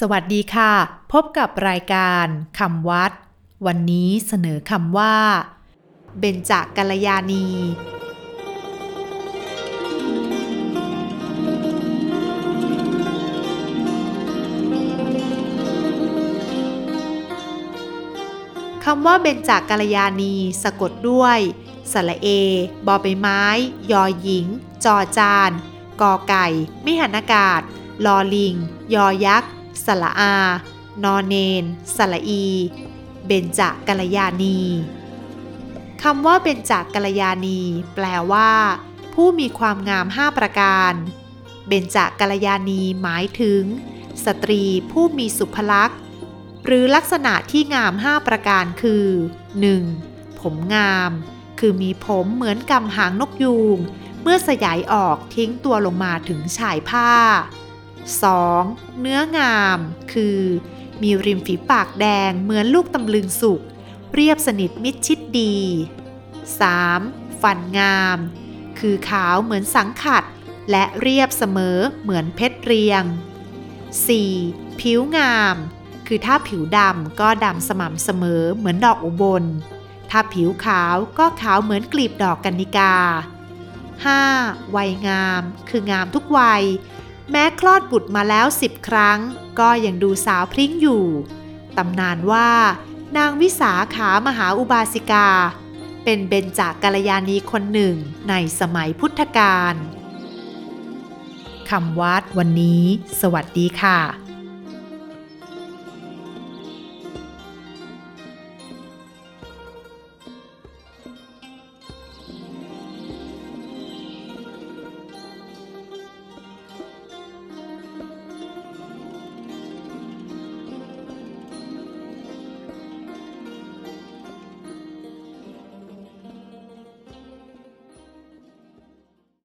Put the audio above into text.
สวัสดีค่ะ พบกับรายการคำวัด วันนี้เสนอคำว่า เบญจกัลยาณี คำว่าเบญจกัลยาณี สะกดด้วยสระเอ บอใบไม้ ยอหญิง จอจาน กอไก่ มิหันอากาศ ลอลิง ยอยักษ์ สระอา นอเนนสระอี เบญจกัลยาณีคำว่าเบญจกัลยาณี แปลว่า ผู้มีความงาม5ประการ เบญจกัลยาณีหมายถึง สตรีผู้มีสุภลักษณ์ หรือลักษณะที่งาม5ประการคือ 1. ผมงาม คือมีผมเหมือนกำหางนกยูง เมื่อสยายออกทิ้งตัวลงมาถึงชายผ้า 2. เนื้องาม คือ มีริมฝีปากแดงเหมือนลูกตำลึงสุก เรียบสนิทมิดชิดดี 3. ฟันงาม คือขาวเหมือนสังขัด และเรียบเสมอเหมือนเพชรเรียง 4. ผิวงาม คือถ้าผิวดำก็ดำสม่ำเสมอเหมือนดอกอุบล ถ้าผิวขาวก็ขาวเหมือนกลีบดอกกันนิกา 5. วัยงาม คืองามทุกวัย แม้คลอดบุตรมาแล้วสิบครั้ง ก็ยังดูสาวพริ้งอยู่ ตำนานว่า นางวิสาขามหาอุบาสิกา เป็นเบญจกัลยาณีคนหนึ่งในสมัยพุทธกาลคำวัดวันนี้ สวัสดีค่ะ